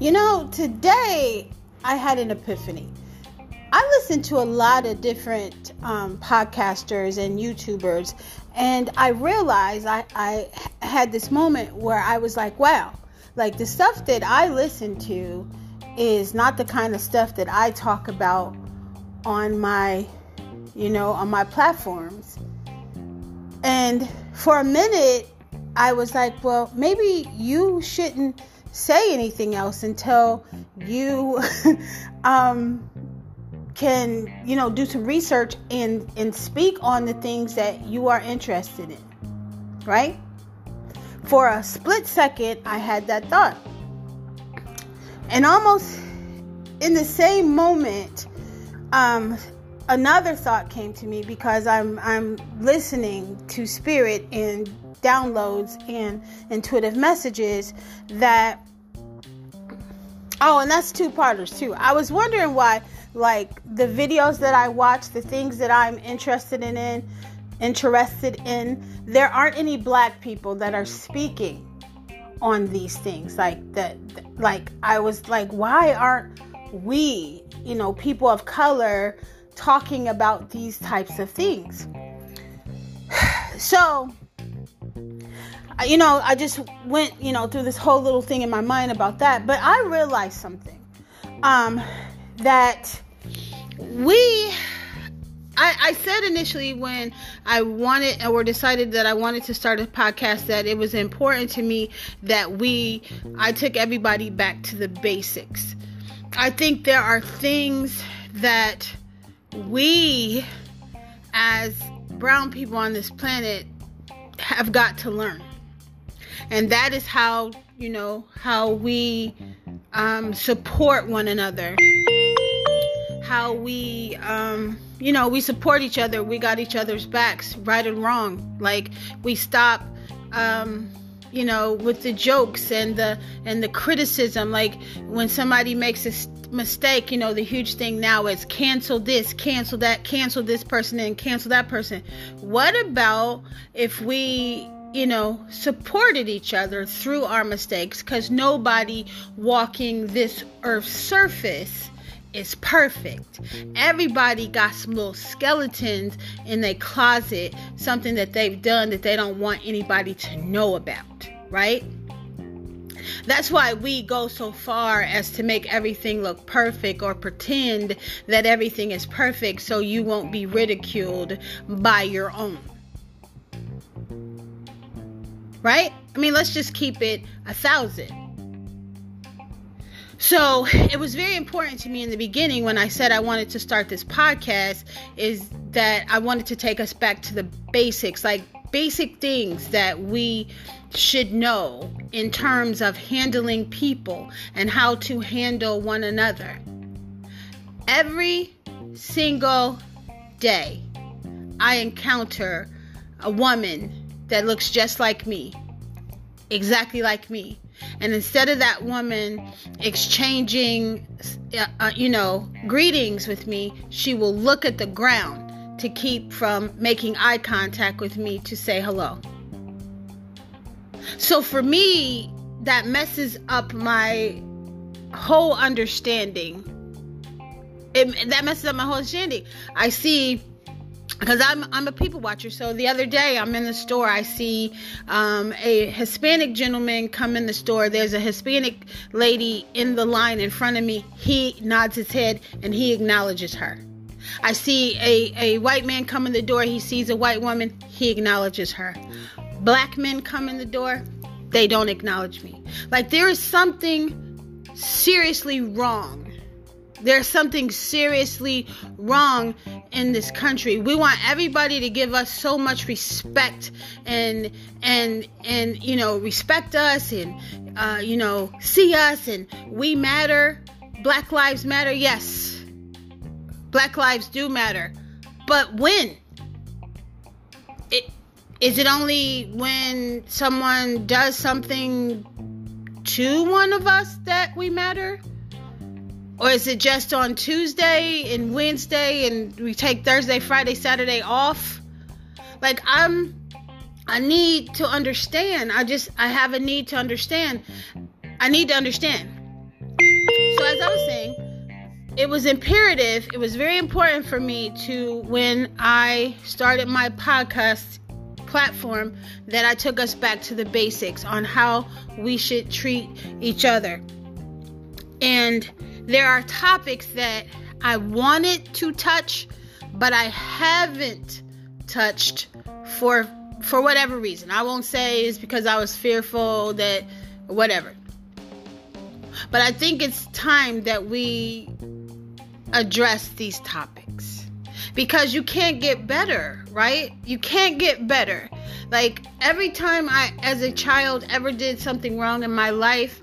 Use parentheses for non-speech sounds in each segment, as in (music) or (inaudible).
You know, today I had an epiphany. I listen to a lot of different um, podcasters and YouTubers, and I realized I, I had this moment where I was like, wow, like the stuff that I listen to is not the kind of stuff that I talk about on my, you know, on my platforms. And for a minute, I was like, well, maybe you shouldn't say anything else until you (laughs) um, can, you know, do some research and and speak on the things that you are interested in, right? For a split second, I had that thought, and almost in the same moment, um, another thought came to me because I'm I'm listening to spirit and downloads and intuitive messages that oh and that's two parters too. I was wondering why like the videos that i watch the things that i'm interested in, in interested in there aren't any black people that are speaking on these things. Like that like i was like why aren't we you know people of color talking about these types of things (sighs) so you know, I just went, you know, through this whole little thing in my mind about that. But I realized something um, that we. I, I said initially when I wanted or decided that I wanted to start a podcast that it was important to me that we, I took everybody back to the basics. I think there are things that we, as brown people on this planet, have got to learn. And that is how you know how we um, support one another. How we um, you know we support each other. We got each other's backs right and wrong. Like we stop um, you know with the jokes and the and the criticism. Like when somebody makes a mistake you know the huge thing now is cancel this cancel that cancel this person and cancel that person. What about if we you know, supported each other through our mistakes? Because nobody walking this earth's surface is perfect. Everybody got some little skeletons in their closet, something that they've done that they don't want anybody to know about, right? That's why we go so far as to make everything look perfect or pretend that everything is perfect so you won't be ridiculed by your own right? I mean, let's just keep it a thousand. So it was very important to me in the beginning when I said I wanted to start this podcast, is that I wanted to take us back to the basics, like basic things that we should know in terms of handling people and how to handle one another. Every single day, I encounter a woman that looks just like me, exactly like me. And instead of that woman exchanging, uh, uh, you know, greetings with me, she will look at the ground to keep from making eye contact with me to say hello. So for me, that messes up my whole understanding. It, that messes up my whole understanding. I see because I'm I'm a people watcher. So the other day I'm in the store, I see um, a Hispanic gentleman come in the store. There's a Hispanic lady in the line in front of me. He nods his head and he acknowledges her. I see a, a white man come in the door. He sees a white woman. He acknowledges her. Black men come in the door. They don't acknowledge me. Like there is something seriously wrong there's something seriously wrong in this country. We want everybody to give us so much respect and and and you know respect us and uh, you know see us and we matter. Black lives matter. Yes, black lives do matter, but when? It, is it only when someone does something to one of us that we matter? Or is it just on Tuesday and Wednesday and we take Thursday, Friday, Saturday off? Like I'm I need to understand. I just I have a need to understand. I need to understand. So as I was saying, it was imperative, it was very important for me to when I started my podcast platform that I took us back to the basics on how we should treat each other. And there are topics that I wanted to touch, but I haven't touched for for whatever reason. I won't say it's because I was fearful that whatever. But I think it's time that we address these topics because you can't get better, right? You can't get better. Like every time I as a child ever did something wrong in my life,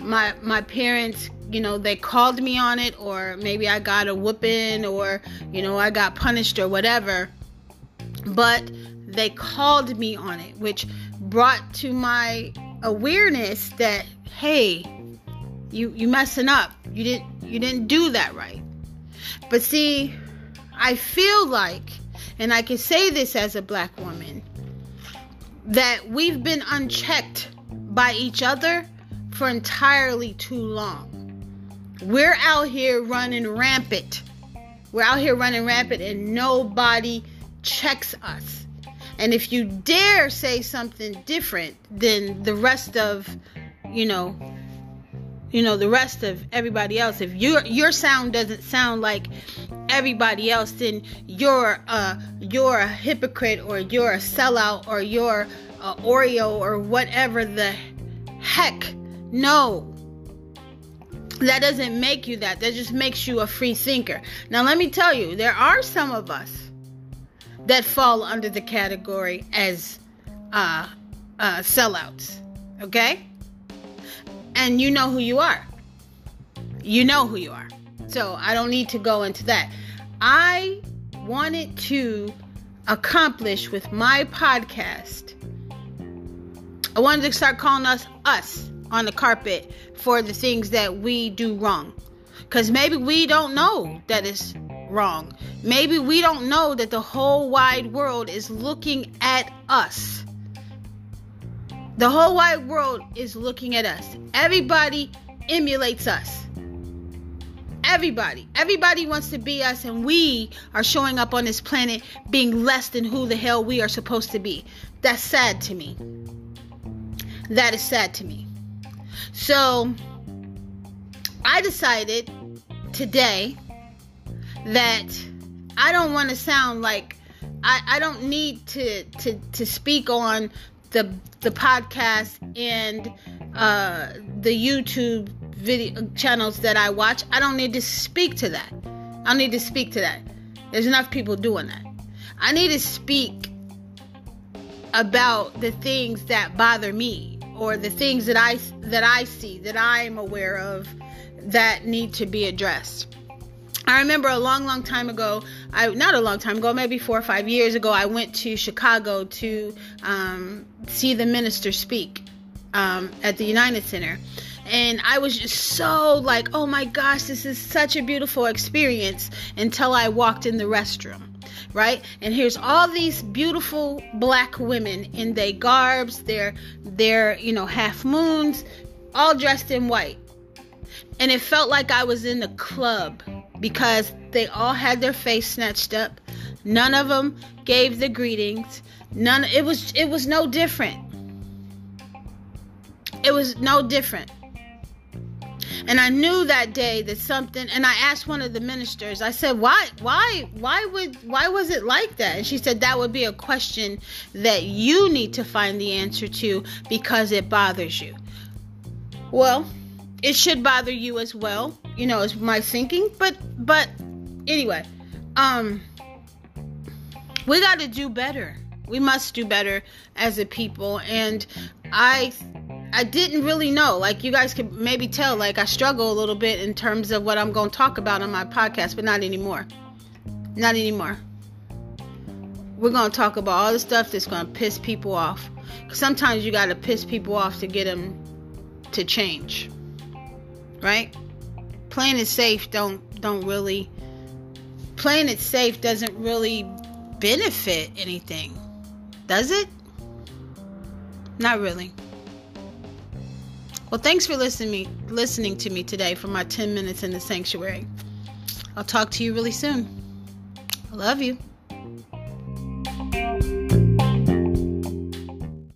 my my parents, you know, they called me on it or maybe I got a whooping or you know, I got punished or whatever. But they called me on it, which brought to my awareness that hey, you you messing up. You didn't you didn't do that right. But see, I feel like and I can say this as a black woman that we've been unchecked by each other for entirely too long. We're out here running rampant. We're out here running rampant and nobody checks us. And if you dare say something different than the rest of, you know, you know, the rest of everybody else, if your your sound doesn't sound like everybody else, then you're a you're a hypocrite or you're a sellout or you're a Oreo or whatever the heck. No. That doesn't make you that. That just makes you a free thinker. Now let me tell you, there are some of us that fall under the category as uh, uh, sellouts. Okay? And you know who you are. You know who you are. So I don't need to go into that. I wanted to accomplish with my podcast. I wanted to start calling us us on the carpet for the things that we do wrong. Because maybe we don't know that it's wrong. Maybe we don't know that the whole wide world is looking at us. The whole wide world is looking at us. Everybody emulates us. Everybody. Everybody wants to be us, and we are showing up on this planet being less than who the hell we are supposed to be. That's sad to me. That is sad to me. So, I decided today that I don't want to sound like I, I don't need to, to to speak on the the podcast and uh, the YouTube video channels that I watch. I don't need to speak to that. I don't need to speak to that. There's enough people doing that. I need to speak about the things that bother me or the things that I that I see that I'm aware of that need to be addressed. I remember a long, long time ago, I not a long time ago, maybe four or five years ago, I went to Chicago to um, see the minister speak um, at the United Center. And I was just so like, oh my gosh, this is such a beautiful experience until I walked in the restroom right? And here's all these beautiful black women in their garbs, their their you know half moons, all dressed in white, and it felt like I was in the club because they all had their face snatched up. None of them gave the greetings. None it was it was no different. It was no different. And I knew that day that something and I asked one of the ministers, I said, Why why why would why was it like that? And she said that would be a question that you need to find the answer to because it bothers you. Well, it should bother you as well you know, is my thinking. But but anyway, um we got to do better. We must do better as a people and I I didn't really know. Like you guys can maybe tell like I struggle a little bit in terms of what I'm going to talk about on my podcast, but not anymore. Not anymore. We're going to talk about all the stuff that's going to piss people off. Sometimes you got to piss people off to get them to change. Right? playing it safe don't don't really playing it safe doesn't really benefit anything does it Not really. Well, thanks for listening listening to me today for my 10 minutes in the sanctuary. I'll talk to you really soon. I love you.